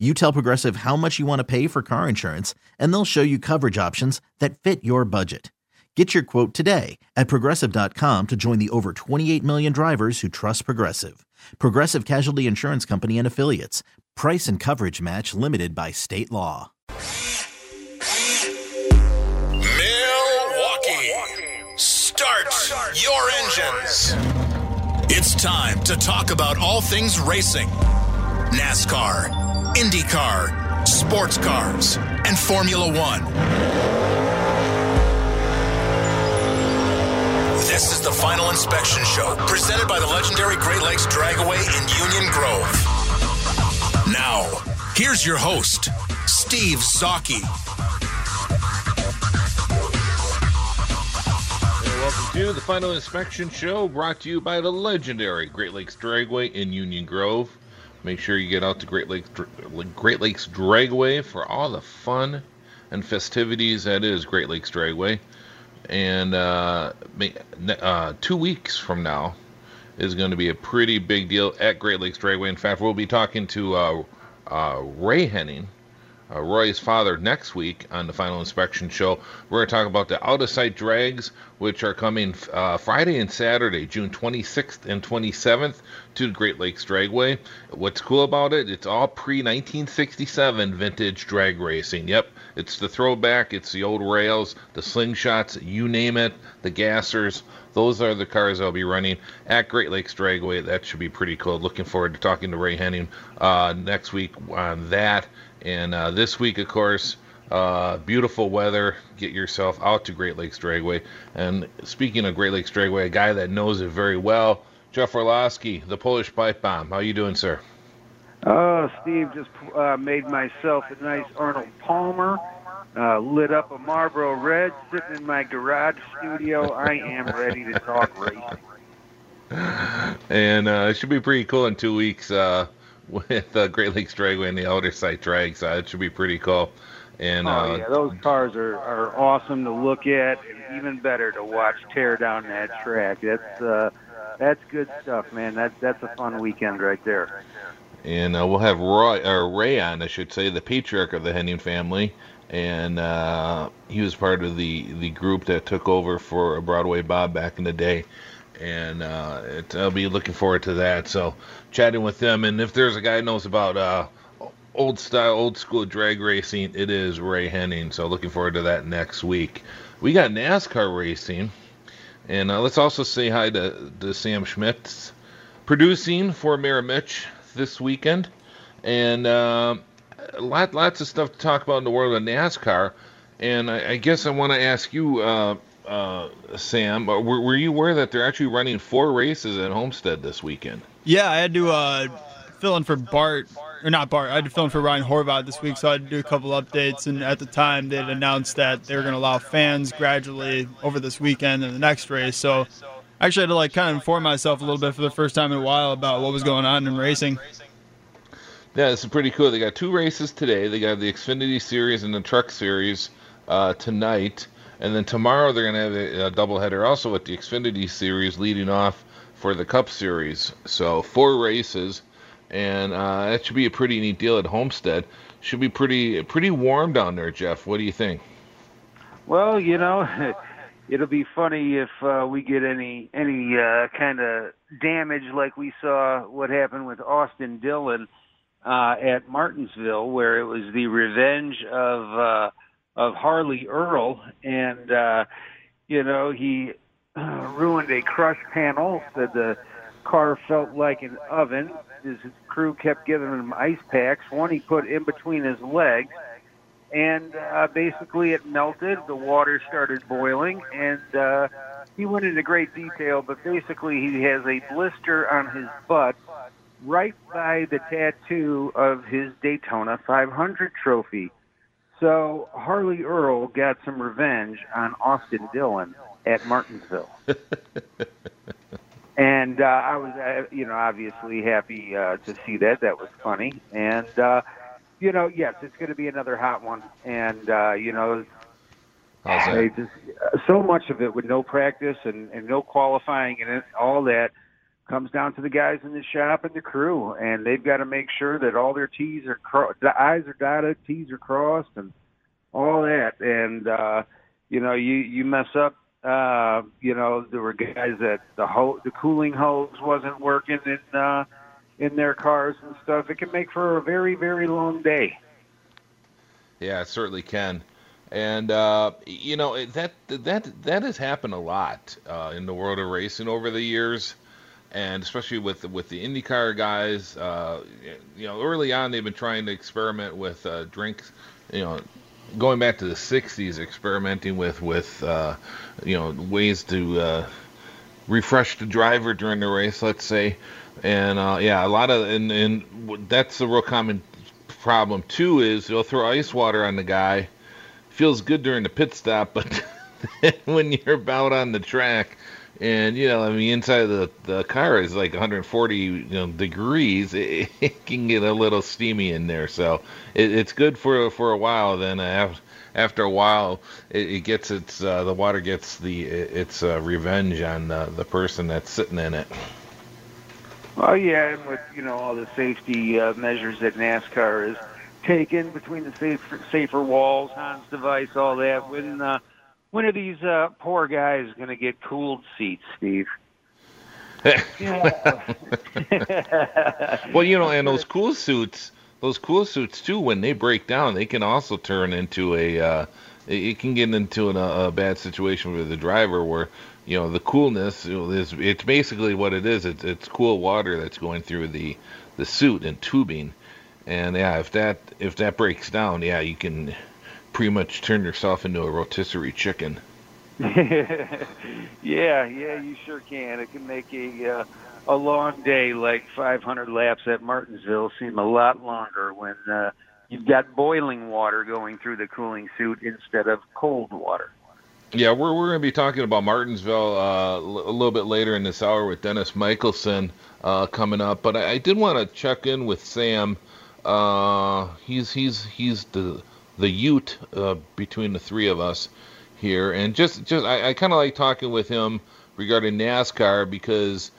You tell Progressive how much you want to pay for car insurance, and they'll show you coverage options that fit your budget. Get your quote today at progressive.com to join the over 28 million drivers who trust Progressive. Progressive Casualty Insurance Company and Affiliates. Price and coverage match limited by state law. Milwaukee, start your engines. It's time to talk about all things racing NASCAR, IndyCar, sports cars, and Formula One. This is the Final Inspection Show, presented by the legendary Great Lakes Dragaway in Union Grove. Now, here's your host, Steve Saki. Welcome to the Final Inspection Show, brought to you by the legendary Great Lakes Dragway in Union Grove. Make sure you get out to Great Lakes Great Lakes Dragway for all the fun and festivities that is Great Lakes Dragway. And uh, uh, two weeks from now is going to be a pretty big deal at Great Lakes Dragway. In fact, we'll be talking to uh, uh Ray Henning uh, Roy's father next week on the final inspection show. We're going to talk about the out of sight drags, which are coming uh, Friday and Saturday, June 26th and 27th, to the Great Lakes Dragway. What's cool about it? It's all pre 1967 vintage drag racing. Yep, it's the throwback, it's the old rails, the slingshots, you name it, the gassers. Those are the cars I'll be running at Great Lakes Dragway. That should be pretty cool. Looking forward to talking to Ray Henning uh, next week on that. And uh, this week, of course, uh, beautiful weather. Get yourself out to Great Lakes Dragway. And speaking of Great Lakes Dragway, a guy that knows it very well, Jeff Orlowski, the Polish Pipe Bomb. How you doing, sir? Oh, Steve just uh, made myself a nice Arnold Palmer. Uh, lit up a Marlboro Red, sitting in my garage studio. I am ready to talk racing. And uh, it should be pretty cool in two weeks. Uh, with uh, Great Lakes Dragway and the Outer Site Drags. Uh, it should be pretty cool. And oh uh, yeah, those cars are, are awesome to look at, and even better to watch tear down that track. That's uh, that's good stuff, man. That's that's a fun weekend right there. And uh, we'll have Roy or Ray on, I should say, the patriarch of the Henning family, and uh, he was part of the the group that took over for Broadway Bob back in the day and uh, it, I'll be looking forward to that. So chatting with them, and if there's a guy knows about uh, old style, old school drag racing, it is Ray Henning. So looking forward to that next week. We got NASCAR racing, and uh, let's also say hi to, to Sam Schmitz, producing for Miramichi this weekend, and uh, lot lots of stuff to talk about in the world of NASCAR. And I, I guess I want to ask you, uh, Sam, were, were you aware that they're actually running four races at Homestead this weekend? Yeah, I had to uh, fill in for Bart, or not Bart. I had to fill in for Ryan Horvath this week, so I had to do a couple updates. And at the time, they had announced that they were going to allow fans gradually over this weekend and the next race. So I actually had to like kind of inform myself a little bit for the first time in a while about what was going on in racing. Yeah, this is pretty cool. They got two races today. They got the Xfinity Series and the Truck Series uh, tonight. And then tomorrow they're going to have a, a doubleheader also with the Xfinity Series leading off for the Cup Series. So four races, and uh, that should be a pretty neat deal at Homestead. Should be pretty pretty warm down there, Jeff. What do you think? Well, you know, it'll be funny if uh, we get any any uh, kind of damage like we saw what happened with Austin Dillon uh, at Martinsville, where it was the revenge of. Uh, of Harley Earl, and uh, you know he uh, ruined a crush panel. Said the car felt like an oven. His crew kept giving him ice packs. One he put in between his legs, and uh, basically it melted. The water started boiling, and uh, he went into great detail. But basically, he has a blister on his butt right by the tattoo of his Daytona 500 trophy. So Harley Earl got some revenge on Austin Dillon at Martinsville. and uh, I was, uh, you know, obviously happy uh, to see that. That was funny. And, uh, you know, yes, it's going to be another hot one. And, uh, you know, they just uh, so much of it with no practice and, and no qualifying and all that comes down to the guys in the shop and the crew, and they've got to make sure that all their T's are cro- the I's are dotted, T's are crossed, and all that. And uh, you know, you you mess up. Uh, you know, there were guys that the ho- the cooling hose wasn't working in uh, in their cars and stuff. It can make for a very very long day. Yeah, it certainly can. And uh, you know that that that has happened a lot uh, in the world of racing over the years and especially with with the IndyCar guys, uh, you know, early on they've been trying to experiment with uh, drinks, you know, going back to the '60s, experimenting with with uh, you know ways to uh, refresh the driver during the race, let's say, and uh, yeah, a lot of and and that's a real common problem too is they'll throw ice water on the guy, feels good during the pit stop, but when you're about on the track and you know, I mean, inside of the the car is like 140 you know, degrees. It, it, can get a little steamy in there, so it, it's good for for a while. Then after after a while, it, it gets its uh, the water gets the its uh, revenge on the, the person that's sitting in it. Oh yeah, and with you know all the safety uh, measures that NASCAR has taken between the safer, safer walls, Hans device, all that. When uh, when are these uh, poor guys going to get cooled seats, Steve? well, you know, and those cool suits, those cool suits too, when they break down, they can also turn into a. Uh, it can get into an, a bad situation with the driver where you know the coolness is it's basically what it is it's, it's cool water that's going through the the suit and tubing and yeah if that if that breaks down yeah you can pretty much turn yourself into a rotisserie chicken. yeah, yeah, you sure can. It can make a uh, a long day, like 500 laps at Martinsville, seem a lot longer when uh, you've got boiling water going through the cooling suit instead of cold water. Yeah, we're we're going to be talking about Martinsville uh, a little bit later in this hour with Dennis Michelson uh, coming up, but I, I did want to check in with Sam. Uh, he's he's he's the the Ute uh, between the three of us here, and just just I, I kind of like talking with him regarding NASCAR because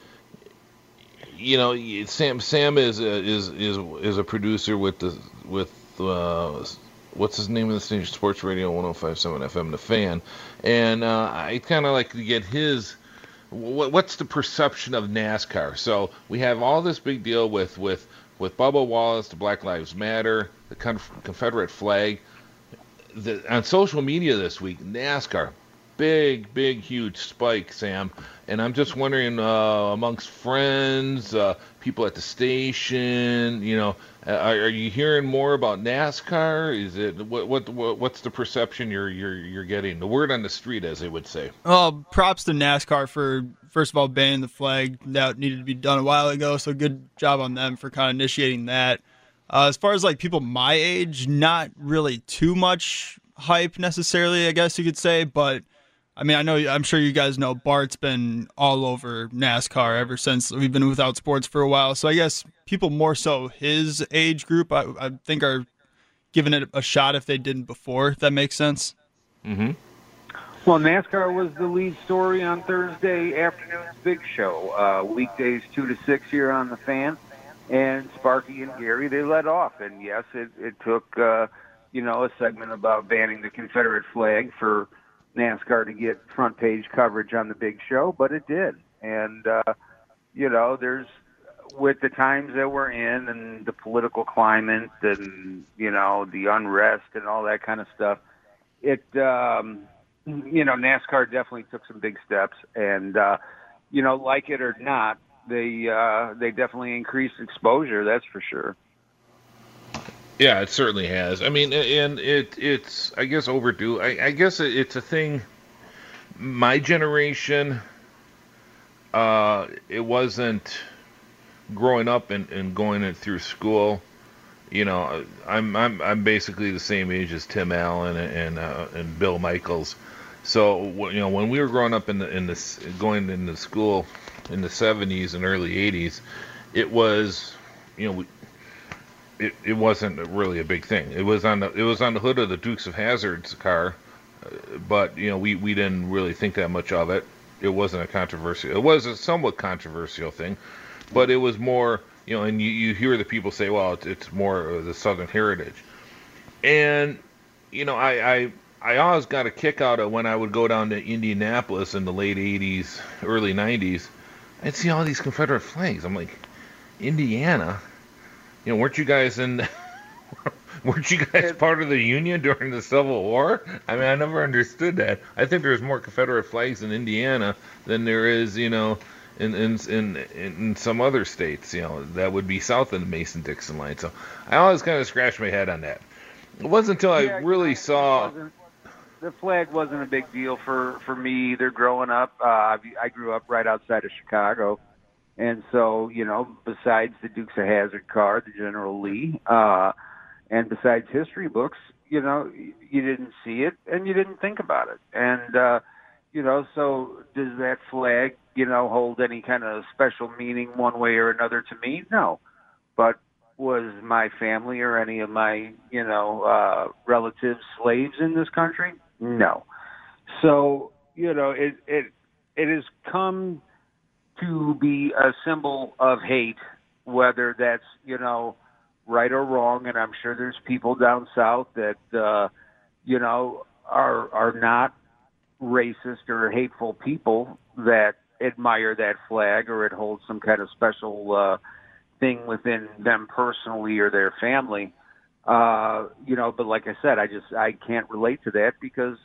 you know Sam Sam is a, is is is a producer with the with uh, what's his name in the station? Sports Radio 105.7 FM the Fan, and uh, I kind of like to get his what's the perception of NASCAR. So we have all this big deal with with with Bubba Wallace, the Black Lives Matter, the Confederate flag. The, on social media this week, NASCAR, big, big, huge spike, Sam. And I'm just wondering, uh, amongst friends, uh, people at the station, you know, uh, are, are, you hearing more about NASCAR? Is it what, what, what what's the perception you're you're you're getting? The word on the street, as they would say. Oh, props to NASCAR for first of all banning the flag that needed to be done a while ago. So good job on them for kind of initiating that. Uh, as far as like people my age, not really too much hype necessarily, I guess you could say. But I mean, I know I'm sure you guys know Bart's been all over NASCAR ever since we've been without sports for a while. So I guess people more so his age group, I, I think, are giving it a shot if they didn't before. If that makes sense. Mm-hmm. Well, NASCAR was the lead story on Thursday afternoon's big show. Uh, weekdays two to six here on the fan and Sparky and Gary they let off. And yes, it it took uh, you know a segment about banning the Confederate flag for NASCAR to get front page coverage on the big show, but it did. And uh, you know, there's with the times that we're in and the political climate and you know the unrest and all that kind of stuff. It um, you know NASCAR definitely took some big steps, and uh, you know, like it or not, they uh, they definitely increased exposure. That's for sure. Yeah, it certainly has. I mean, and it it's I guess overdue. I, I guess it's a thing. My generation, uh, it wasn't growing up and, and going through school. you know, I'm I'm I'm basically the same age as Tim Allen and and, uh, and Bill Michaels. So you know, when we were growing up in the in this going into school in the 70s and early 80s, it was, you know, it, it wasn't really a big thing. It was on the it was on the hood of the Dukes of Hazzard's car, uh, but you know we we didn't really think that much of it. It wasn't a controversial. It was a somewhat controversial thing, but it was more you know. And you, you hear the people say, well, it's, it's more the Southern heritage, and you know I I I always got a kick out of when I would go down to Indianapolis in the late '80s, early '90s. I'd see all these Confederate flags. I'm like, Indiana you know, weren't you guys in? weren't you guys part of the Union during the Civil War? I mean, I never understood that. I think there's more Confederate flags in Indiana than there is, you know, in in in in some other states. You know, that would be south of the Mason-Dixon line. So I always kind of scratched my head on that. It wasn't until yeah, I really saw. The flag wasn't a big deal for for me either. Growing up, uh, I grew up right outside of Chicago and so, you know, besides the Dukes of Hazzard car, the General Lee, uh, and besides history books, you know, you didn't see it and you didn't think about it. And, uh, you know, so does that flag, you know, hold any kind of special meaning one way or another to me? No. But was my family or any of my, you know, uh, relatives slaves in this country? No. So, you know, it, it, it has come to be a symbol of hate, whether that's you know right or wrong. And I'm sure there's people down south that uh, you know are are not racist or hateful people that admire that flag or it holds some kind of special uh, thing within them personally or their family. Uh, you know, but like I said, I just I can't relate to that because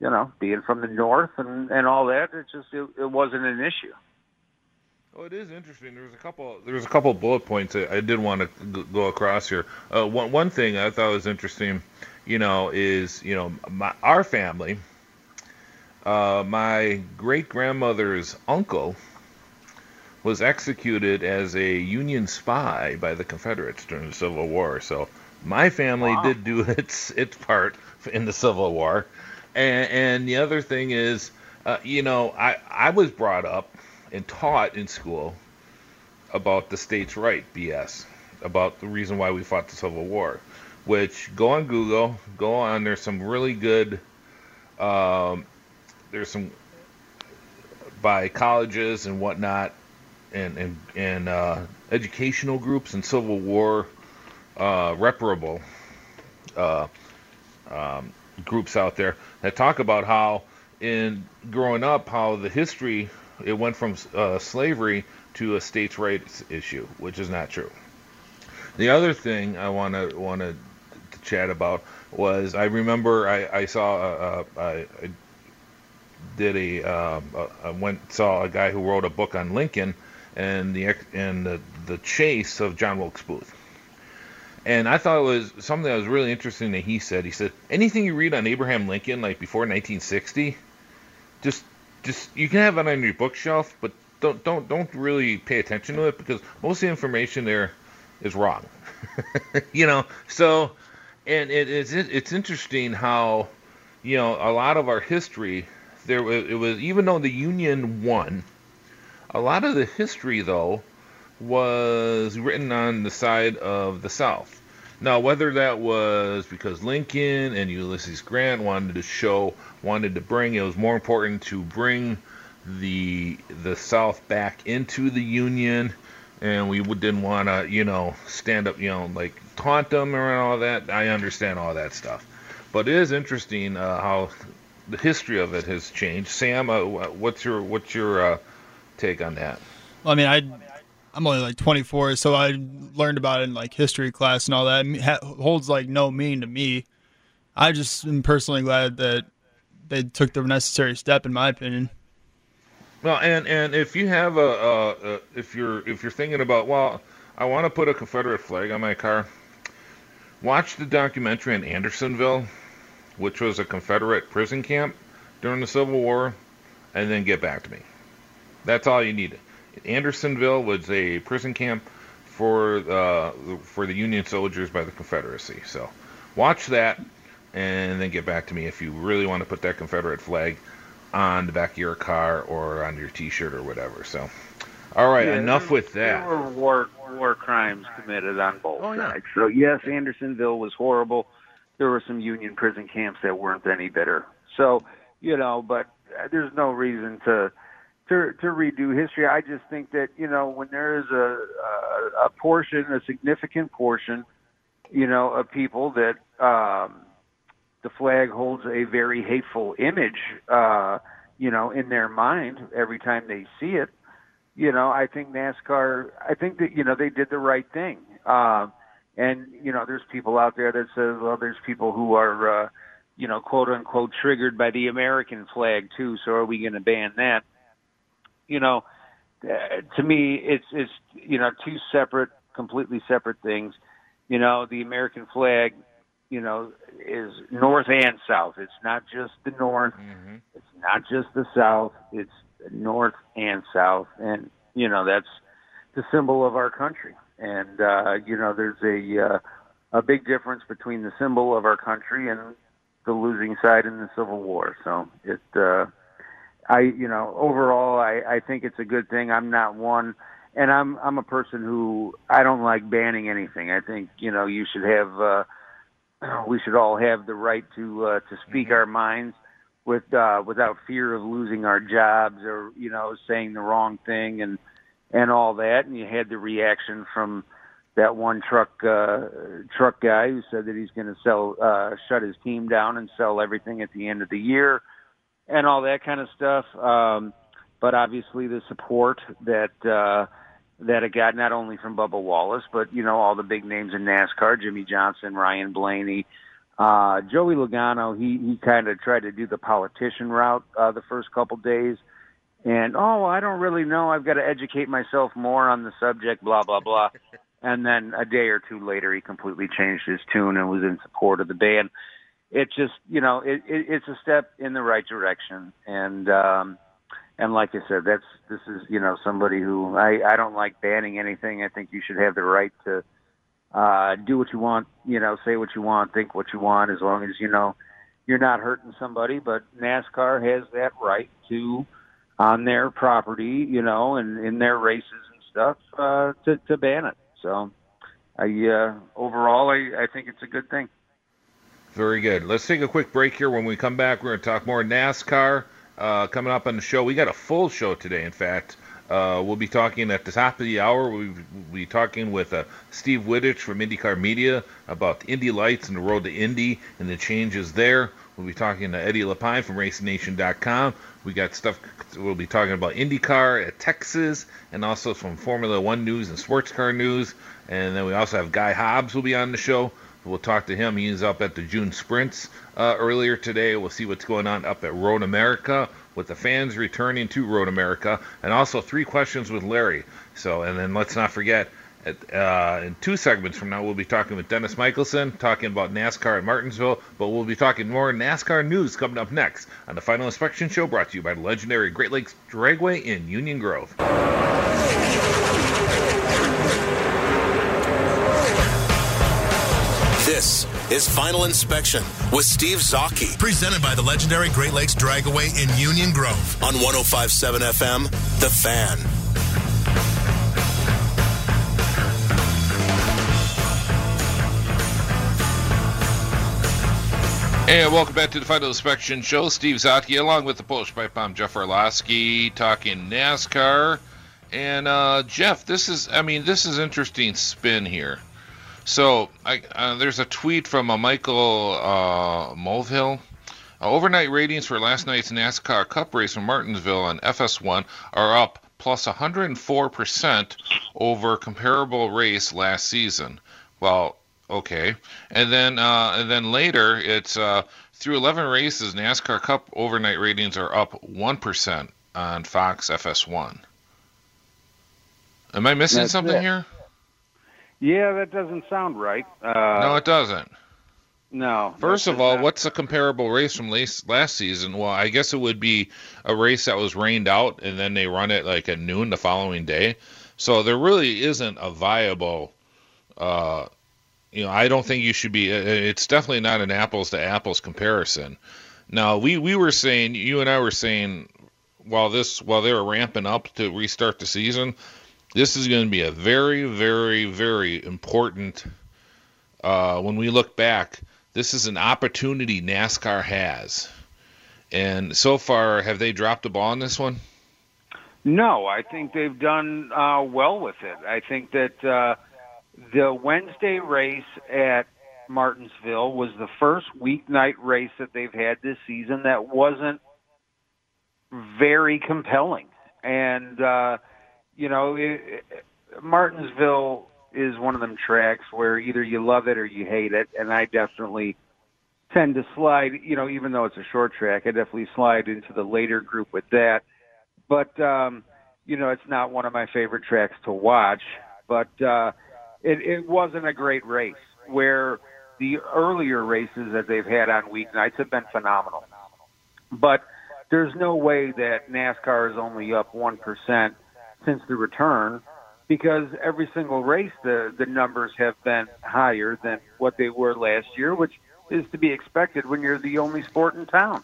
you know, being from the north and and all that, it just it, it wasn't an issue. Oh, it is interesting. There's a couple. There's a couple bullet points I did want to go across here. Uh, one one thing I thought was interesting, you know, is you know my, our family. Uh, my great grandmother's uncle was executed as a Union spy by the Confederates during the Civil War. So my family wow. did do its its part in the Civil War, and, and the other thing is, uh, you know, I I was brought up and taught in school about the states' right BS, about the reason why we fought the Civil War. Which go on Google, go on. There's some really good. Um, there's some by colleges and whatnot, and and and uh, educational groups and Civil War uh, reparable uh, um, groups out there that talk about how in growing up how the history it went from uh, slavery to a states' rights issue, which is not true. The other thing I want to want to chat about was I remember I, I saw uh, uh, I, I did a uh, I went saw a guy who wrote a book on Lincoln and the and the, the chase of John Wilkes Booth. And I thought it was something that was really interesting that he said. He said anything you read on Abraham Lincoln like before 1960, just just you can have it on your bookshelf, but don't don't don't really pay attention to it because most of the information there is wrong. you know, so and it, it's it's interesting how you know a lot of our history there it was even though the Union won, a lot of the history though was written on the side of the South. Now, whether that was because Lincoln and Ulysses Grant wanted to show, wanted to bring, it was more important to bring the the South back into the Union, and we didn't want to, you know, stand up, you know, like taunt them or all that. I understand all that stuff, but it is interesting uh, how the history of it has changed. Sam, uh, what's your what's your uh, take on that? Well, I mean, I I'm only like 24, so I learned about it in like history class and all that. It holds like no meaning to me. I just am personally glad that they took the necessary step, in my opinion. Well, and and if you have a, a, a if you're if you're thinking about well, I want to put a Confederate flag on my car. Watch the documentary on Andersonville, which was a Confederate prison camp during the Civil War, and then get back to me. That's all you need. Andersonville was a prison camp for uh, for the Union soldiers by the Confederacy. So watch that, and then get back to me if you really want to put that Confederate flag on the back of your car or on your T-shirt or whatever. So, all right, Yeah, enough there- with that. There were war war crimes committed on both Oh, yeah. sides. So yes, Andersonville was horrible. There were some Union prison camps that weren't any better. So you know, but uh, there's no reason to to to redo history. I just think that you know when there is a a, a portion, a significant portion, you know, of people that um, the flag holds a very hateful image, uh, you know, in their mind every time they see it you know, I think NASCAR, I think that, you know, they did the right thing. Um, and, you know, there's people out there that says, well, there's people who are, uh, you know, quote unquote triggered by the American flag too. So are we going to ban that? You know, uh, to me, it's, it's, you know, two separate, completely separate things. You know, the American flag, you know, is north and south. It's not just the north. hmm It's not just the South. It's North and South, and you know that's the symbol of our country. And uh, you know, there's a uh, a big difference between the symbol of our country and the losing side in the Civil War. So it, uh, I, you know, overall, I, I think it's a good thing. I'm not one, and I'm I'm a person who I don't like banning anything. I think you know you should have. Uh, we should all have the right to uh, to speak our minds with uh, without fear of losing our jobs or you know saying the wrong thing and and all that. And you had the reaction from that one truck uh, truck guy who said that he's going to sell uh, shut his team down and sell everything at the end of the year and all that kind of stuff. Um, but obviously the support that uh, that it got not only from Bubba Wallace, but you know all the big names in NASCAR: Jimmie Johnson, Ryan Blaney, uh, Joey Logano. He he kind of tried to do the politician route uh, the first couple days, and oh, I don't really know. I've got to educate myself more on the subject. Blah blah blah. and then a day or two later, he completely changed his tune and was in support of the ban. It just you know it, it it's a step in the right direction, and. um and like I said, that's this is you know somebody who I I don't like banning anything. I think you should have the right to uh do what you want, you know, say what you want, think what you want, as long as you know you're not hurting somebody. But NASCAR has that right to on their property, you know, and in their races and stuff uh, to to ban it. So, I uh, overall I I think it's a good thing. Very good. Let's take a quick break here. When we come back, we're going to talk more NASCAR. Uh, coming up on the show, we got a full show today. In fact, uh, we'll be talking at the top of the hour. We'll be talking with uh, Steve Wittich from IndyCar Media about the Indy Lights and the road to Indy and the changes there. We'll be talking to Eddie Lapine from RacingNation.com. We got stuff. We'll be talking about IndyCar at Texas and also from Formula One news and sports car news. And then we also have Guy Hobbs will be on the show. We'll talk to him. He's up at the June sprints uh, earlier today. We'll see what's going on up at Road America with the fans returning to Road America, and also three questions with Larry. So, and then let's not forget, at, uh, in two segments from now, we'll be talking with Dennis Michelson, talking about NASCAR at Martinsville, but we'll be talking more NASCAR news coming up next on the Final Inspection Show, brought to you by the legendary Great Lakes Dragway in Union Grove. This is Final Inspection with Steve Zocchi. Presented by the legendary Great Lakes Dragaway in Union Grove on 1057 FM, The Fan. Hey and welcome back to the Final Inspection Show. Steve Zotke, along with the Polish pipe bomb Jeff Orlowski, talking NASCAR. And uh, Jeff, this is, I mean, this is interesting spin here. So I, uh, there's a tweet from a Michael uh, Mulvihill. Uh, overnight ratings for last night's NASCAR Cup race in Martinsville on FS1 are up plus 104% over comparable race last season. Well, okay. And then uh, and then later it's uh, through 11 races, NASCAR Cup overnight ratings are up 1% on Fox FS1. Am I missing That's something it. here? Yeah, that doesn't sound right. Uh, no, it doesn't. no. First of all, not- what's a comparable race from last, season? Well, I guess it would be a race that was rained out and then they run it like at noon the following day. So there really isn't a viable. Uh, you know, I don't think you should be. Uh, it's definitely not an apples to apples comparison. Now we we were saying, you and I were saying, while this while they were ramping up to restart the season, this is going to be a very very very important. Uh, when we look back, this is an opportunity NASCAR has. And so far, have they dropped the ball on this one? No, I think they've done uh, well with it. I think that uh, the Wednesday race at Martinsville was the first weeknight race that they've had this season that wasn't very compelling. And, uh, you know, it, it, Martinsville is one of them tracks where either you love it or you hate it. And I definitely tend to slide, you know, even though it's a short track, I definitely slide into the later group with that. But, um, you know, it's not one of my favorite tracks to watch. But, uh, it, it wasn't a great race where the earlier races that they've had on weeknights have been phenomenal. But there's no way that NASCAR is only up 1% since the return because every single race the the numbers have been higher than what they were last year, which is to be expected when you're the only sport in town.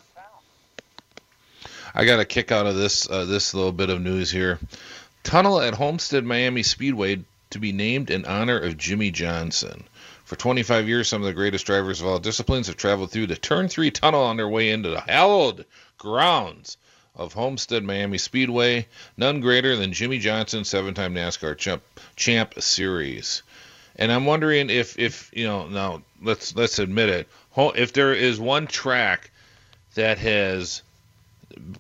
I got a kick out of this uh, this little bit of news here. Tunnel at Homestead Miami Speedway to be named in honor of Jimmie Johnson. For 25 years, some of the greatest drivers of all disciplines have traveled through the Turn 3 tunnel on their way into the hallowed grounds of Homestead Miami Speedway. None greater than Jimmie Johnson, seven-time NASCAR champ, champ series. And I'm wondering if, if you know, now let's let's admit it, if there is one track that has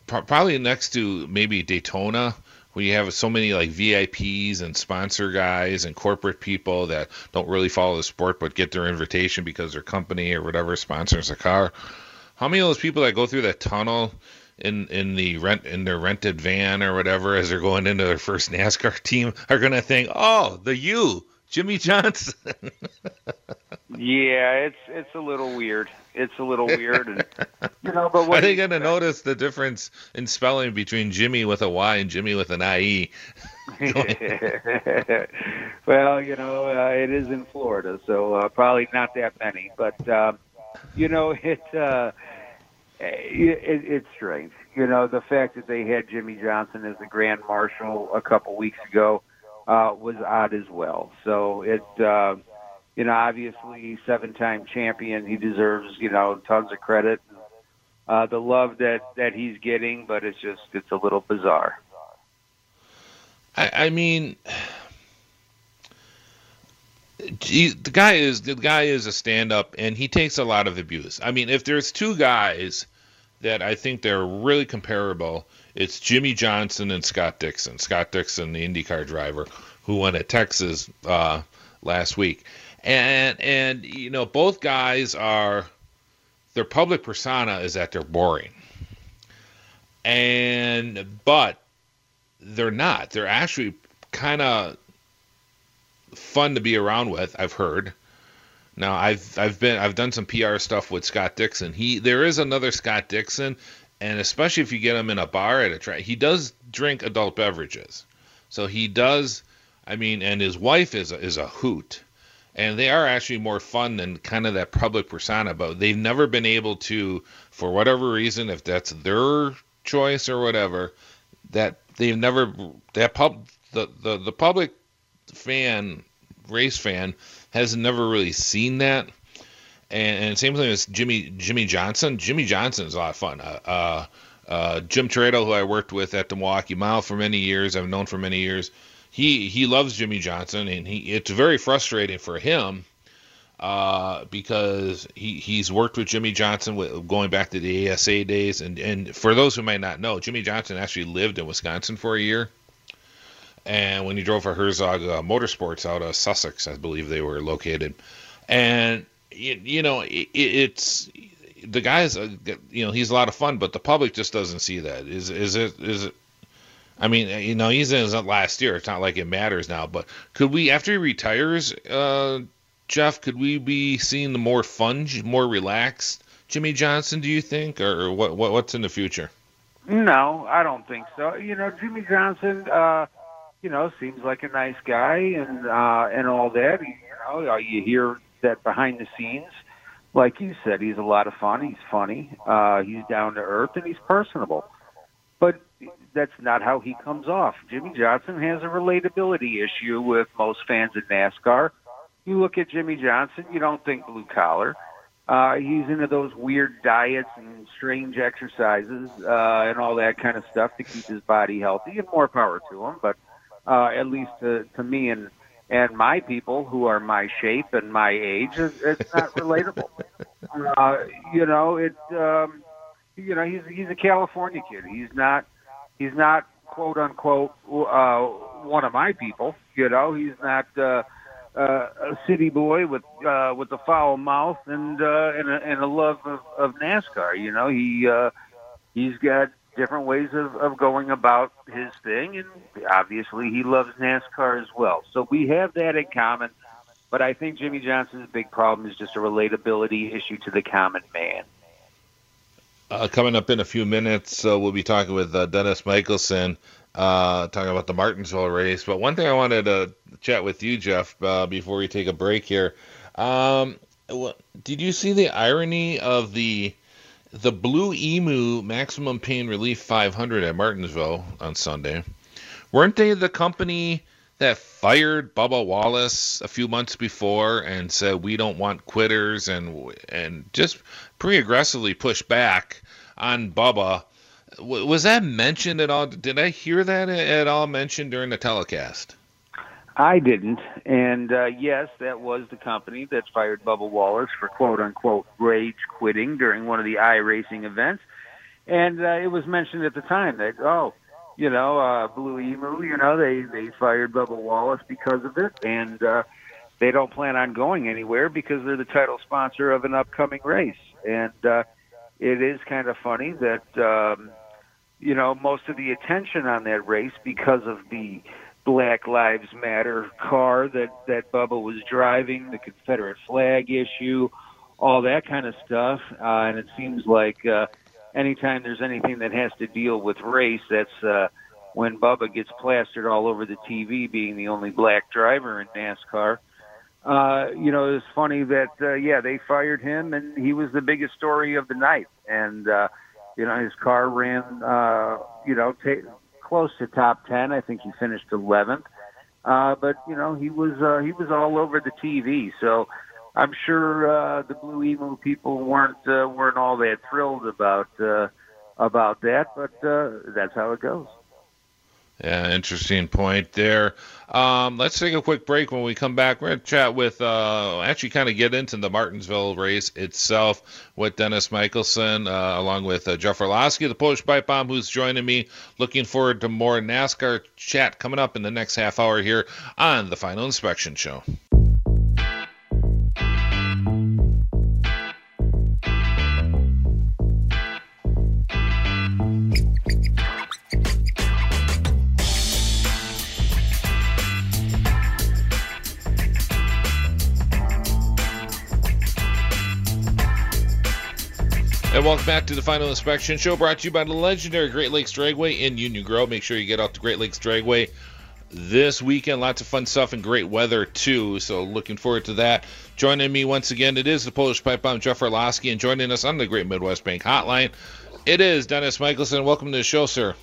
probably next to maybe Daytona when you have so many like VIPs and sponsor guys and corporate people that don't really follow the sport but get their invitation because their company or whatever sponsors a car. How many of those people that go through that tunnel in in the rent in their rented van or whatever as they're going into their first NASCAR team are going to think, "Oh, the you, Jimmy Johnson." yeah, it's it's a little weird it's a little weird, and you know. But what are they going to notice the difference in spelling between Jimmy with a Y and Jimmy with an IE? well, you know, uh, it is in Florida, so uh, probably not that many. But uh, you know, it, uh, it it's strange. You know, the fact that they had Jimmie Johnson as the Grand Marshal a couple weeks ago uh, was odd as well. So it. Uh, you know, obviously seven-time champion. He deserves, you know, tons of credit. Uh, the love that that he's getting, but it's just it's a little bizarre. I, I mean, the guy is the guy is a stand-up, and he takes a lot of abuse. I mean, if there's two guys that I think they're really comparable, it's Jimmie Johnson and Scott Dixon. Scott Dixon, the IndyCar driver who won at Texas uh, last week and and you know both guys are their public persona is that they're boring and but they're not they're actually kind of fun to be around with i've heard. Now i've i've been i've done some pr stuff with scott dixon. He there is another scott dixon and especially if you get him in a bar at a track he does drink adult beverages. So he does i mean and his wife is a, is a hoot. And they are actually more fun than kind of that public persona. But they've never been able to, for whatever reason, if that's their choice or whatever, that they've never that pub the the, the public fan race fan has never really seen that. And, and same thing as Jimmy Jimmie Johnson. Jimmie Johnson is a lot of fun. Uh, uh, uh, Jim Toretto, who I worked with at the Milwaukee Mile for many years, I've known for many years he he loves Jimmie Johnson, and he it's very frustrating for him uh, because he he's worked with Jimmie Johnson with, going back to the ASA days, and and for those who might not know, Jimmie Johnson actually lived in Wisconsin for a year. And when he drove for Herzog uh, Motorsports out of Sussex, I believe they were located, and you, you know it, it's the guy's uh, you know he's a lot of fun, but the public just doesn't see that. Is is it is it I mean, you know, he's in his last year. It's not like it matters now. But could we, after he retires, uh, Jeff, could we be seeing the more fun, more relaxed Jimmie Johnson? Do you think, or what? what what's in the future? No, I don't think so. You know, Jimmie Johnson. Uh, you know, seems like a nice guy and uh, and all that. You know, uh, you hear that behind the scenes, like you said, he's a lot of fun. He's funny. Uh, he's down to earth and he's personable. But that's not how he comes off. Jimmie Johnson has a relatability issue with most fans of NASCAR. You look at Jimmie Johnson, you don't think blue collar. Uh, he's into those weird diets and strange exercises uh, and all that kind of stuff to keep his body healthy, and more power to him. But uh, at least to, to me and and my people who are my shape and my age, it's not relatable. uh, you know, it. Um, you know, he's he's a California kid. He's not he's not quote unquote uh, one of my people. You know, he's not uh, uh, a city boy with uh, with a foul mouth and uh, and, a, and a love of, of NASCAR. You know, he uh, he's got different ways of, of going about his thing, and obviously he loves NASCAR as well. So we have that in common. But I think Jimmie Johnson's big problem is just a relatability issue to the common man. Uh, coming up in a few minutes, uh, we'll be talking with uh, Dennis Michelson, uh, talking about the Martinsville race. But one thing I wanted to chat with you, Jeff, uh, before we take a break here. Um, did you see the irony of the the Blue Emu Maximum Pain Relief 500 at Martinsville on Sunday. Weren't they the company that fired Bubba Wallace a few months before and said we don't want quitters and and just pretty aggressively pushed back on Bubba? Was that mentioned at all? Did I hear that at all mentioned during the telecast? I didn't. And uh, yes, that was the company that fired Bubba Wallace for quote unquote rage quitting during one of the iRacing events. And uh, it was mentioned at the time that, oh, you know, uh, Blue Emu, you know, they, they fired Bubba Wallace because of it. And uh, they don't plan on going anywhere because they're the title sponsor of an upcoming race. And uh, it is kind of funny that, um, you know, most of the attention on that race because of the Black Lives Matter car that that Bubba was driving, the Confederate flag issue, all that kind of stuff. Uh, and it seems like uh, anytime there's anything that has to deal with race, that's uh, when Bubba gets plastered all over the TV, being the only black driver in NASCAR. Uh, you know, it's funny that uh, yeah, they fired him, and he was the biggest story of the night. And uh, you know, his car ran, uh, you know, t- close to top ten. I think he finished eleventh. Uh, but you know he was uh, he was all over the TV, so I'm sure uh, the Blue Emu people weren't uh, weren't all that thrilled about uh, about that, but uh, that's how it goes. Yeah, interesting point there. Um, let's take a quick break. When we come back, we're going to chat with, uh, actually kind of get into the Martinsville race itself with Dennis Michelson, uh, along with uh, Jeff Orlowski, the Polish Pipe Bomb, who's joining me. Looking forward to more NASCAR chat coming up in the next half hour here on the Final Inspection Show. Welcome back to the Final Inspection Show, brought to you by the legendary Great Lakes Dragway in Union Grove. Make sure you get out to Great Lakes Dragway this weekend. Lots of fun stuff and great weather, too. So, looking forward to that. Joining me once again, it is the Polish Pipe Bomb, Jeff Orlowski, and joining us on the Great Midwest Bank Hotline, it is Dennis Michelson. Welcome to the show, sir.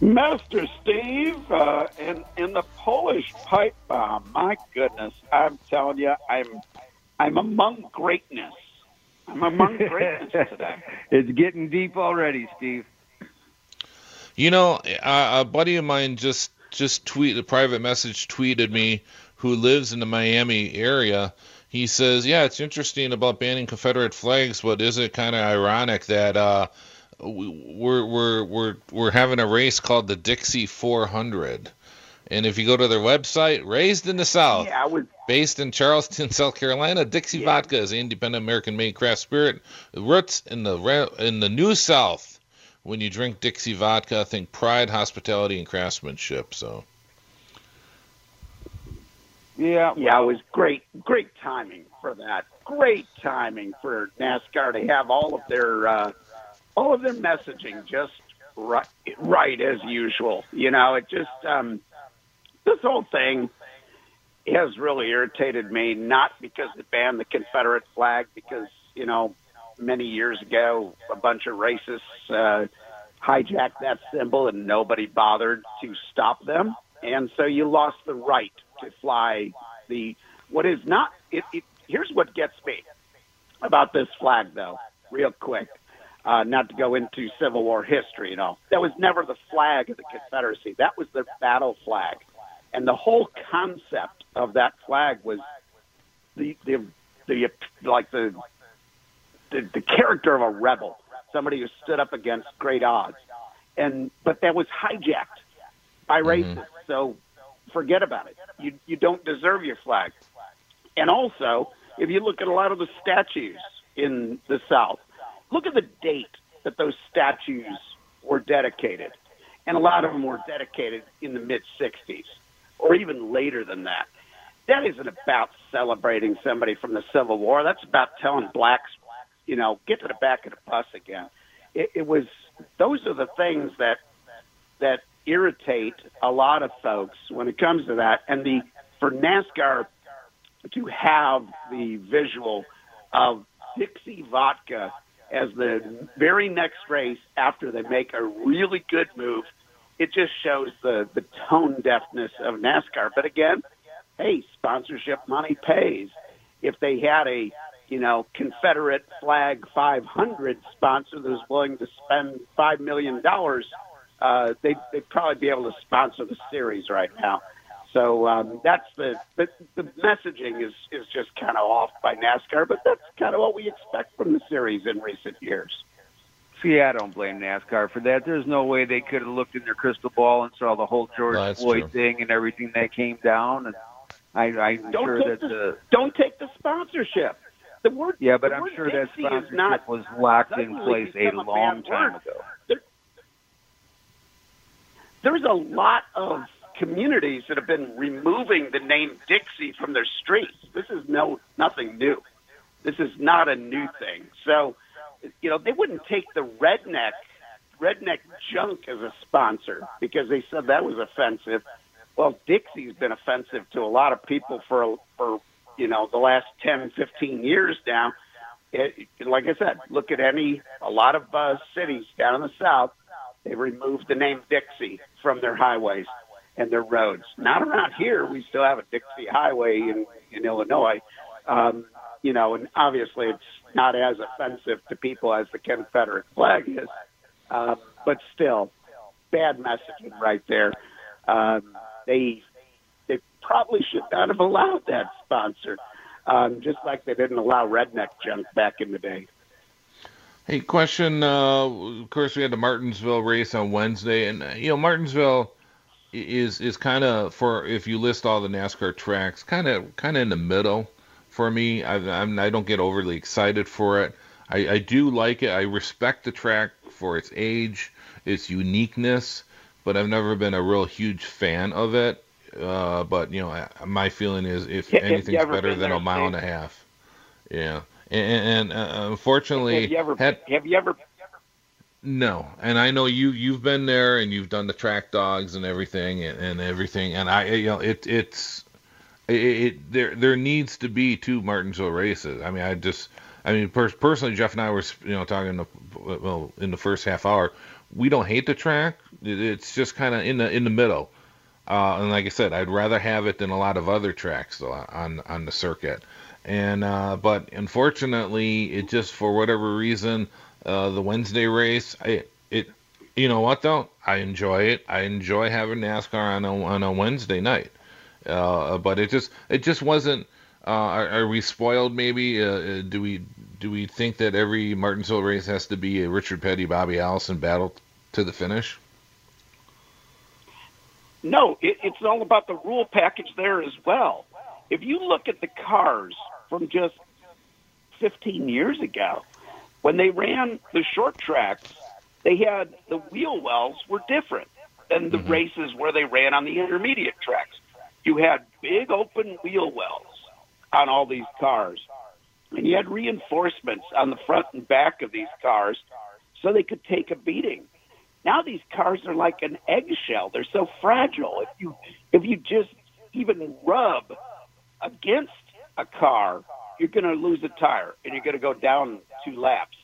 Master Steve uh, and, and the Polish Pipe Bomb. My goodness, I'm telling you, I'm I'm among greatness. I'm among greatness today. it's getting deep already, Steve. You know, a, a buddy of mine just just tweet a private message tweeted me who lives in the Miami area. He says, "Yeah, it's interesting about banning Confederate flags, but is it kind of ironic that uh, we're we're we're we're having a race called the Dixie 400?" And if you go to their website, Raised in the South, yeah, I was... based in Charleston, South Carolina, Dixie yeah. Vodka is an independent American-made craft spirit. Roots in the in the New South. When you drink Dixie Vodka, think pride, hospitality, and craftsmanship. So. Yeah, yeah, it was great, great timing for that. Great timing for NASCAR to have all of their uh, all of their messaging just right, right as usual. You know, it just um, this whole thing has really irritated me. Not because they banned the Confederate flag, because you know, many years ago, a bunch of racists uh, hijacked that symbol, and nobody bothered to stop them, and so you lost the right to fly the what is not. It, it, here's what gets me about this flag, though, real quick. Uh, not to go into Civil War history, you know, that was never the flag of the Confederacy. That was their battle flag, and the whole concept of that flag was the the the like the the, the character of a rebel, somebody who stood up against great odds, and but that was hijacked by racists. Mm-hmm. So forget about it. You you don't deserve your flag. And also, if you look at a lot of the statues in the South, look at the date that those statues were dedicated. And a lot of them were dedicated in the mid 60s or even later than that. That isn't about celebrating somebody from the Civil War. That's about telling blacks, you know, get to the back of the bus again. It, it was those are the things that that irritate a lot of folks when it comes to that. And the for NASCAR to have the visual of Dixie Vodka as the very next race after they make a really good move, it just shows the, the tone deafness of NASCAR. But again, hey, sponsorship money pays. If they had a, you know, Confederate flag 500 sponsor that was willing to spend $5 million, uh, they'd, they'd probably be able to sponsor the series right now. So um, that's the, the the messaging is is just kind of off by NASCAR, but that's kind of what we expect from the series in recent years. See, I don't blame NASCAR for that. There's no way they could have looked in their crystal ball and saw the whole George no, Floyd true. thing and everything that came down. And I, I'm don't sure that the, the don't take the sponsorship. The word yeah, but I'm sure that sponsorship not, was locked in place a long time word. ago. There, there's a lot of communities that have been removing the name Dixie from their streets. This is no nothing new. This is not a new thing. So, you know, they wouldn't take the redneck redneck junk as a sponsor because they said that was offensive. Well, Dixie's been offensive to a lot of people for for you know the last 10, 15 years now. It, like I said, look at any a lot of uh, cities down in the south. They've removed the name Dixie from their highways and their roads. Not around here. We still have a Dixie Highway in, in Illinois. Um, you know, and obviously it's not as offensive to people as the Confederate flag is. Um, but still, bad messaging right there. Um, they they probably should not have allowed that sponsor, um, just like they didn't allow redneck junk back in the day. Hey, question. Uh, of course, we had the Martinsville race on Wednesday, and uh, you know Martinsville is is kind of for if you list all the NASCAR tracks, kind of kind of in the middle for me. I I'm, I don't get overly excited for it. I, I do like it. I respect the track for its age, its uniqueness, but I've never been a real huge fan of it. Uh, but you know, my feeling is if anything's better than a mile and a half, yeah. And, and uh, unfortunately, have you ever had, have you ever no, and I know you you've been there and you've done the track dogs and everything and, and everything, and I you know it it's it, it, there there needs to be two Martinsville races. I mean, I just I mean per- personally, Jeff and I were you know talking the, well in the first half hour. We don't hate the track. It, it's just kind of in the in the middle. Uh, and like I said, I'd rather have it than a lot of other tracks on on the circuit. And uh, but unfortunately, it just for whatever reason uh, the Wednesday race. I it you know what though I enjoy it. I enjoy having NASCAR on a on a Wednesday night. Uh, but it just it just wasn't. Uh, are, are, we spoiled? Maybe uh, uh, do we do we think that every Martinsville race has to be a Richard Petty, Bobby Allison battle to the finish? No, it, it's all about the rule package there as well. If you look at the cars from just 15 years ago, when they ran the short tracks, they had the wheel wells were different than the mm-hmm. races where they ran on the intermediate tracks. You had big open wheel wells on all these cars, and you had reinforcements on the front and back of these cars so they could take a beating. Now these cars are like an eggshell. They're so fragile. If you if you just even rub against a car, you're going to lose a tire and you're going to go down two laps.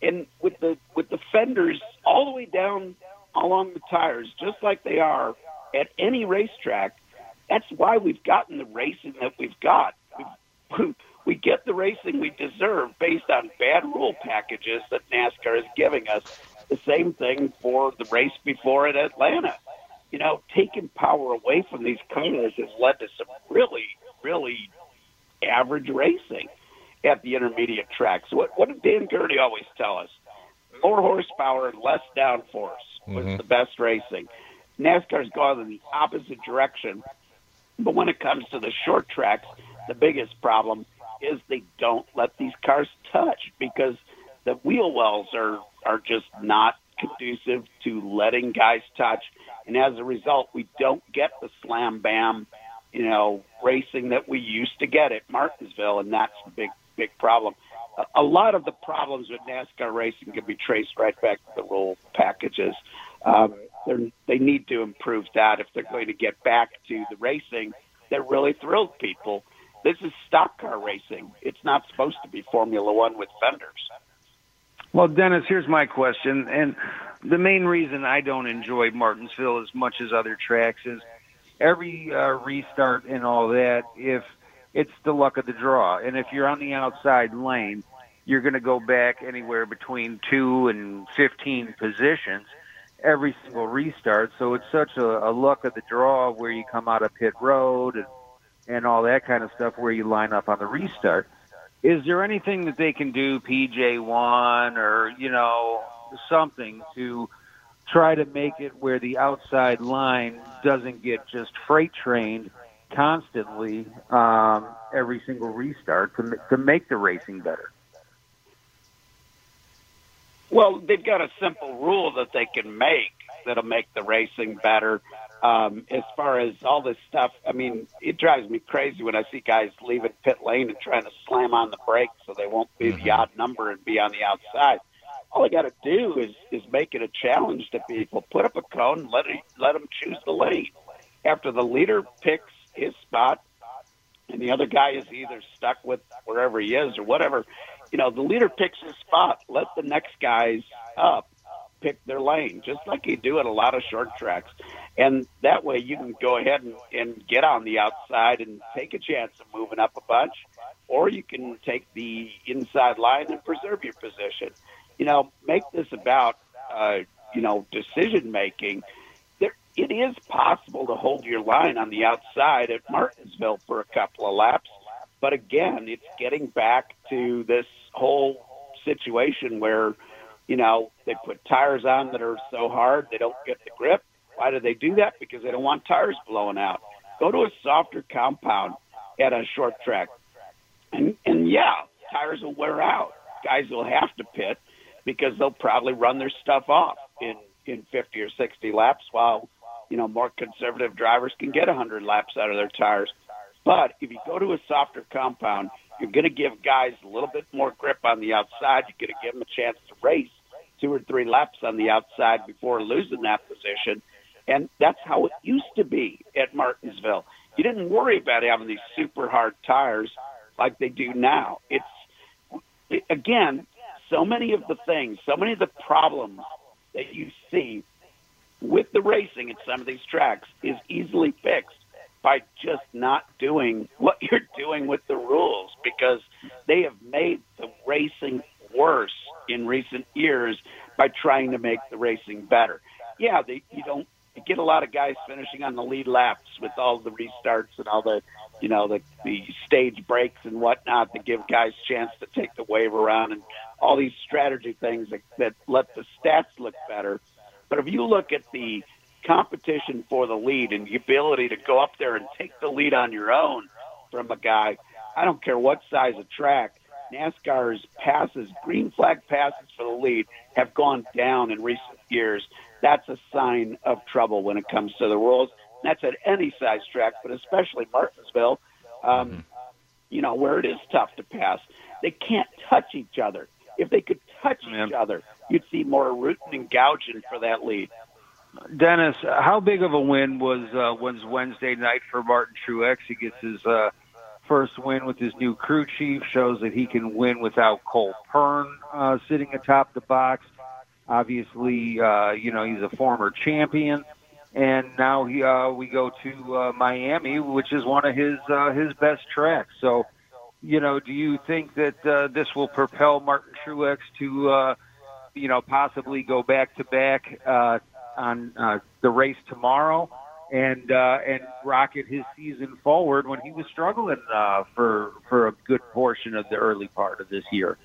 And with the with the fenders all the way down along the tires, just like they are at any racetrack, that's why we've gotten the racing that we've got. We, we get the racing we deserve based on bad rule packages that NASCAR is giving us. The same thing for the race before at Atlanta. You know, taking power away from these cars has led to some really, really average racing at the intermediate tracks. What, what did Dan Gurney always tell us? More horsepower and less downforce was Mhm. the best racing. NASCAR's gone in the opposite direction. But when it comes to the short tracks, the biggest problem is they don't let these cars touch because the wheel wells are are just not conducive to letting guys touch, and as a result, we don't get the slam bam, you know, racing that we used to get at Martinsville, and that's the big big problem. A, a lot of the problems with NASCAR racing can be traced right back to the rule packages. Um, they need to improve that if they're going to get back to the racing that really thrills people. This is stock car racing. It's not supposed to be Formula One with fenders. Well, Dennis, here's my question, and the main reason I don't enjoy Martinsville as much as other tracks is every uh, restart and all that. If it's the luck of the draw, and if you're on the outside lane, you're going to go back anywhere between two and fifteen positions every single restart. So it's such a, a luck of the draw where you come out of pit road and and all that kind of stuff where you line up on the restart. Is there anything that they can do, PJ1 or, you know, something to try to make it where the outside line doesn't get just freight trained constantly um, every single restart to, to make the racing better? Well, they've got a simple rule that they can make that'll make the racing better. Um, as far as all this stuff, I mean, it drives me crazy when I see guys leaving pit lane and trying to slam on the brakes so they won't be the odd number and be on the outside. All they got to do is is make it a challenge to people. Put up a cone, and let it, let them choose the lane. After the leader picks his spot, and the other guy is either stuck with wherever he is or whatever, you know, the leader picks his spot. Let the next guys up pick their lane, just like you do at a lot of short tracks. And that way you can go ahead and, and get on the outside and take a chance of moving up a bunch, or you can take the inside line and preserve your position. You know, make this about, uh, you know, decision making. It is possible to hold your line on the outside at Martinsville for a couple of laps. But again, it's getting back to this whole situation where, you know, they put tires on that are so hard they don't get the grip. Why do they do that? Because they don't want tires blowing out. Go to a softer compound at a short track. And and yeah, tires will wear out. Guys will have to pit because they'll probably run their stuff off in in 50 or 60 laps while you know more conservative drivers can get 100 laps out of their tires. But if you go to a softer compound, you're going to give guys a little bit more grip on the outside. You're going to give them a chance to race two or three laps on the outside before losing that position. And that's how it used to be at Martinsville. You didn't worry about having these super hard tires like they do now. It's, again, so many of the things, so many of the problems that you see with the racing at some of these tracks is easily fixed by just not doing what you're doing with the rules because they have made the racing worse in recent years by trying to make the racing better. Yeah, they, you don't you get a lot of guys finishing on the lead laps with all the restarts and all the, you know, the the stage breaks and whatnot to give guys chance to take the wave around and all these strategy things that, that let the stats look better. But if you look at the competition for the lead and the ability to go up there and take the lead on your own from a guy, I don't care what size of track, NASCAR's passes, green flag passes for the lead, have gone down in recent years. That's a sign of trouble when it comes to the rules. That's at any size track, but especially Martinsville, um, you know, where it is tough to pass. They can't touch each other. If they could touch Yeah. each other. You'd see more rooting and gouging for that lead. Dennis, how big of a win was uh, was Wednesday night for Martin Truex? He gets his uh, first win with his new crew chief. Shows that he can win without Cole Pearn uh, sitting atop the box. Obviously, uh, you know he's a former champion, and now he, uh, we go to uh, Miami, which is one of his uh, his best tracks. So, you know, do you think that uh, this will propel Martin Truex to, uh, you know, possibly go back to back uh, on uh, the race tomorrow and uh, and rocket his season forward when he was struggling uh, for for a good portion of the early part of this year.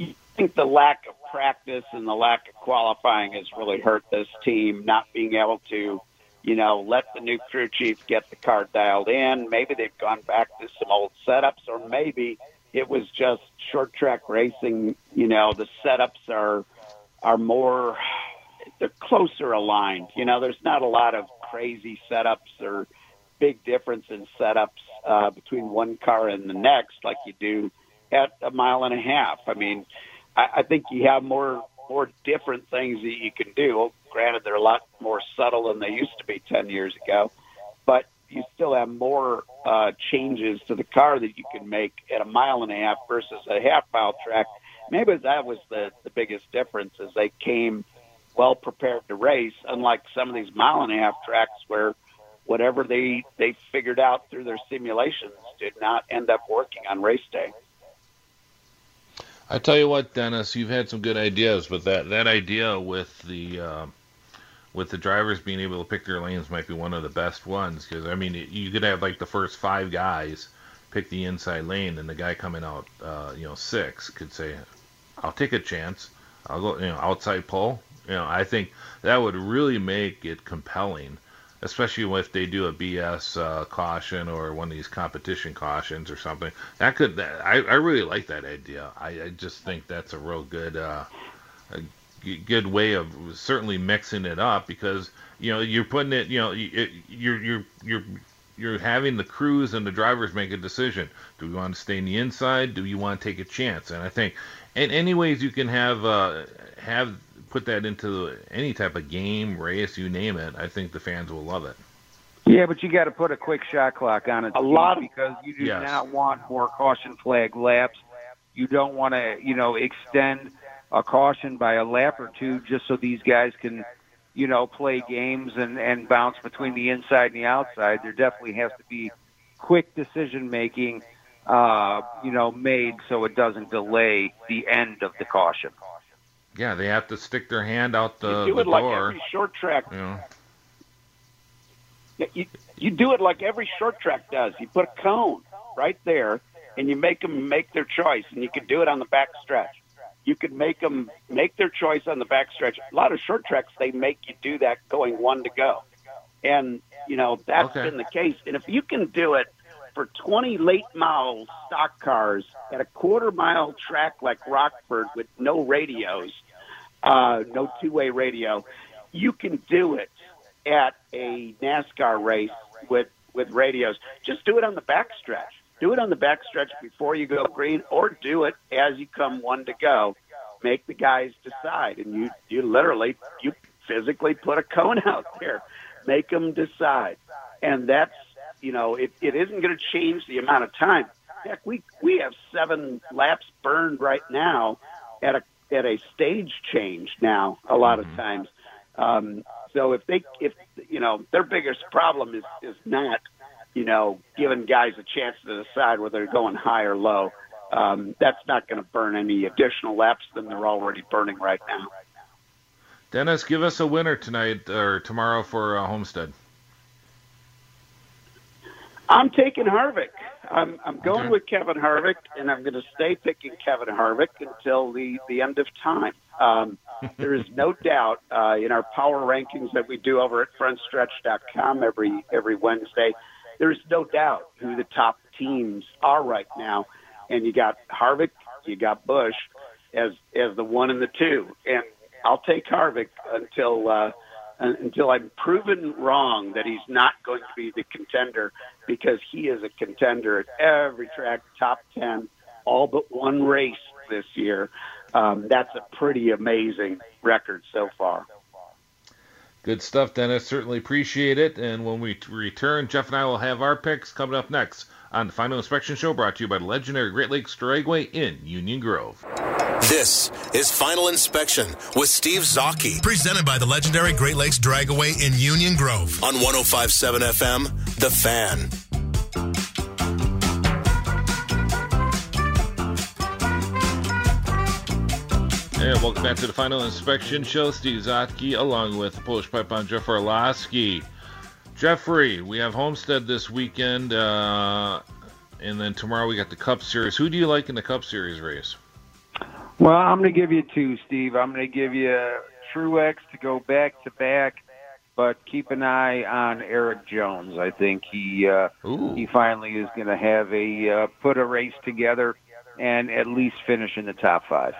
I think the lack of practice and the lack of qualifying has really hurt this team, not being able to, you know, let the new crew chief get the car dialed in. Maybe they've gone back to some old setups, or maybe it was just short track racing. You know, the setups are are more they're closer aligned. You know, there's not a lot of crazy setups or big difference in setups uh, between one car and the next, like you do at a mile and a half. I mean, I, I think you have more more different things that you can do. Granted, they're a lot more subtle than they used to be ten years ago, but you still have more uh, changes to the car that you can make at a mile and a half versus a half mile track. Maybe that was the the biggest difference is they came well prepared to race, unlike some of these mile and a half tracks where whatever they they figured out through their simulations did not end up working on race day. I tell you what, Dennis, you've had some good ideas, but that that idea with the uh, with the drivers being able to pick their lanes might be one of the best ones because I mean you could have like the first five guys pick the inside lane, and the guy coming out, uh, you know, six could say, "I'll take a chance. I'll go, you know, outside pole." You know, I think that would really make it compelling, especially if they do a BS uh, caution or one of these competition cautions or something. That could, that, I, I really like that idea. I, I just think that's a real good, uh, a good way of certainly mixing it up because you know you're putting it, you know, you- you're you're you're you're having the crews and the drivers make a decision. Do we want to stay in the inside? Do you want to take a chance? And I think, in any ways you can have uh, have put that into any type of game, race, you name it. I think the fans will love it. Yeah, but you got to put a quick shot clock on it A lot of- because you do Yes. not want more caution flag laps. You don't want to, you know, extend a caution by a lap or two just so these guys can, you know, play games and and bounce between the inside and the outside. There definitely has to be quick decision making, uh, you know, made so it doesn't delay the end of the caution. Yeah, they have to stick their hand out the, door. you do the it like every short track. you know, You, you do it like every short track does. You put a cone right there, and you make them make their choice. And you can do it on the back stretch. You could make them make their choice on the back stretch. A lot of short tracks they make you do that going one to go, and you know that's Okay. been the case. And if you can do it for 20 late model stock cars at a quarter mile track like Rockford with no radios, uh, no two way radio, you can do it at a NASCAR race with with radios. Just do it on the backstretch. Do it on the backstretch before you go green, or do it as you come one to go. Make the guys decide, and you you literally you physically put a cone out there, make them decide, and that's you know it, it isn't going to change the amount of time. Heck, we we have seven laps burned right now at a at a stage change now. A lot of times, um, so if they, if you know, their biggest problem is is not, you know, giving guys a chance to decide whether they're going high or low. Um, that's not going to burn any additional laps than they're already burning right now. Dennis, give us a winner tonight or tomorrow for uh, Homestead. I'm taking Harvick. I'm I'm going Okay. with Kevin Harvick, and I'm going to stay picking Kevin Harvick until the the end of time. Um, there is no doubt uh, in our power rankings that we do over at frontstretch.com every every Wednesday. There's no doubt who the top teams are right now, and you got Harvick, you got Busch as as the one and the two, and I'll take Harvick until. Uh, until I'm proven wrong that he's not going to be the contender because he is a contender at every track, top 10, all but one race this year. Um, that's a pretty amazing record so far. Good stuff, Dennis. Certainly appreciate it. And when we return, Jeff and I will have our picks coming up next on the Final Inspection Show, brought to you by the legendary Great Lakes Dragway in Union Grove. This is Final Inspection with Steve Zocchi, presented by the legendary Great Lakes Dragway in Union Grove on 1057 FM, The Fan. And welcome back to the Final Inspection Show. Steve Zotke, along with Polish Pipe Bomb Jeff Orlowski. Jeffrey, we have Homestead this weekend, uh, and then tomorrow we got the Cup Series. Who do you like in the Cup Series race? Well, I'm going to give you two, Steve. I'm going to give you Truex to go back to back, but keep an eye on Erik Jones. I think he uh, he finally is going to have a uh, put a race together and at least finish in the top five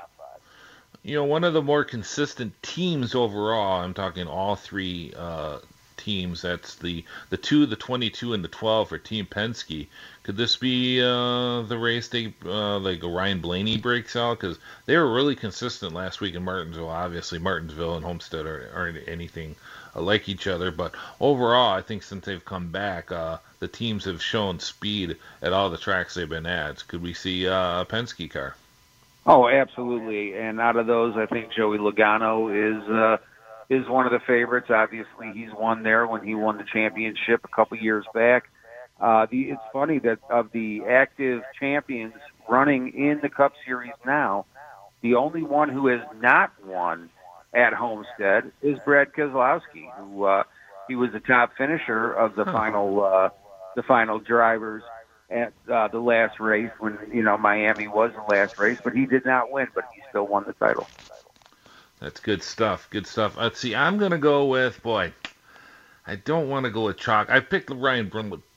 you know, one of the more consistent teams overall. I'm talking all three uh, teams. That's the the two, the 22, and the 12 for Team Penske. Could this be uh, the race they uh, like Ryan Blaney breaks out? Because they were really consistent last week in Martinsville. Obviously, Martinsville and Homestead are, aren't anything like each other, but overall, I think since they've come back, uh, the teams have shown speed at all the tracks they've been at. Could we see uh, a Penske car? Oh, absolutely. And out of those, I think Joey Logano is uh, is one of the favorites. Obviously, he's won there when he won the championship a couple years back. Uh, the, it's funny that of the active champions running in the Cup Series now, the only one who has not won at Homestead is Brad Keselowski, who uh, he was the top finisher of the final uh, the final drivers at uh, the last race when you know Miami was the last race, but he did not win, but he still won the title. That's good stuff. Good stuff. Let's see. I'm gonna go with boy. I don't want to go with chalk. I picked Ryan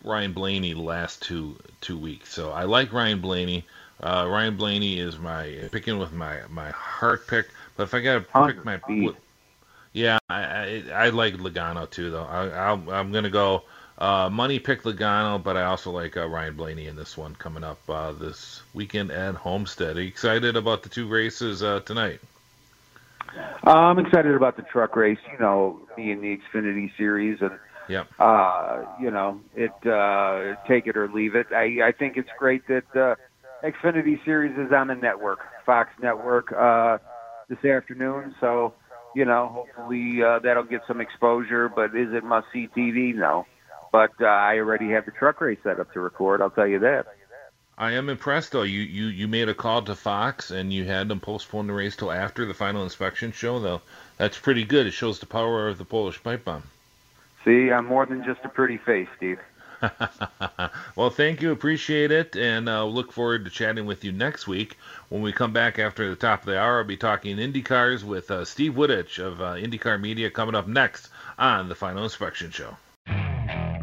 Ryan Blaney the last two two weeks, so I like Ryan Blaney. Uh, Ryan Blaney is my picking with my my heart pick. But if I got to pick my, yeah, I, I, I like Logano too though. I, I'll, I'm gonna go uh, money picked Logano, but I also like uh, Ryan Blaney in this one coming up uh, this weekend at Homestead. Are you excited about the two races uh, tonight? I'm excited about the truck race. You know, being the Xfinity Series, and yep. uh, you know, it uh, take it or leave it. I, I think it's great that uh, Xfinity Series is on the network, Fox Network, uh, this afternoon. So, you know, hopefully uh, that'll get some exposure. But is it must see TV? No but uh, I already have the truck race set up to record. I'll tell you that. I am impressed though. You, you you made a call to Fox and you had them postpone the race till after the final inspection show though. That's pretty good. It shows the power of the Polish pipe bomb. See, I'm more than just a pretty face, Steve. well, thank you. Appreciate it. And uh, look forward to chatting with you next week. When we come back after the top of the hour, I'll be talking IndyCars with uh, Steve Wittich of uh, IndyCar Media coming up next on the Final Inspection Show.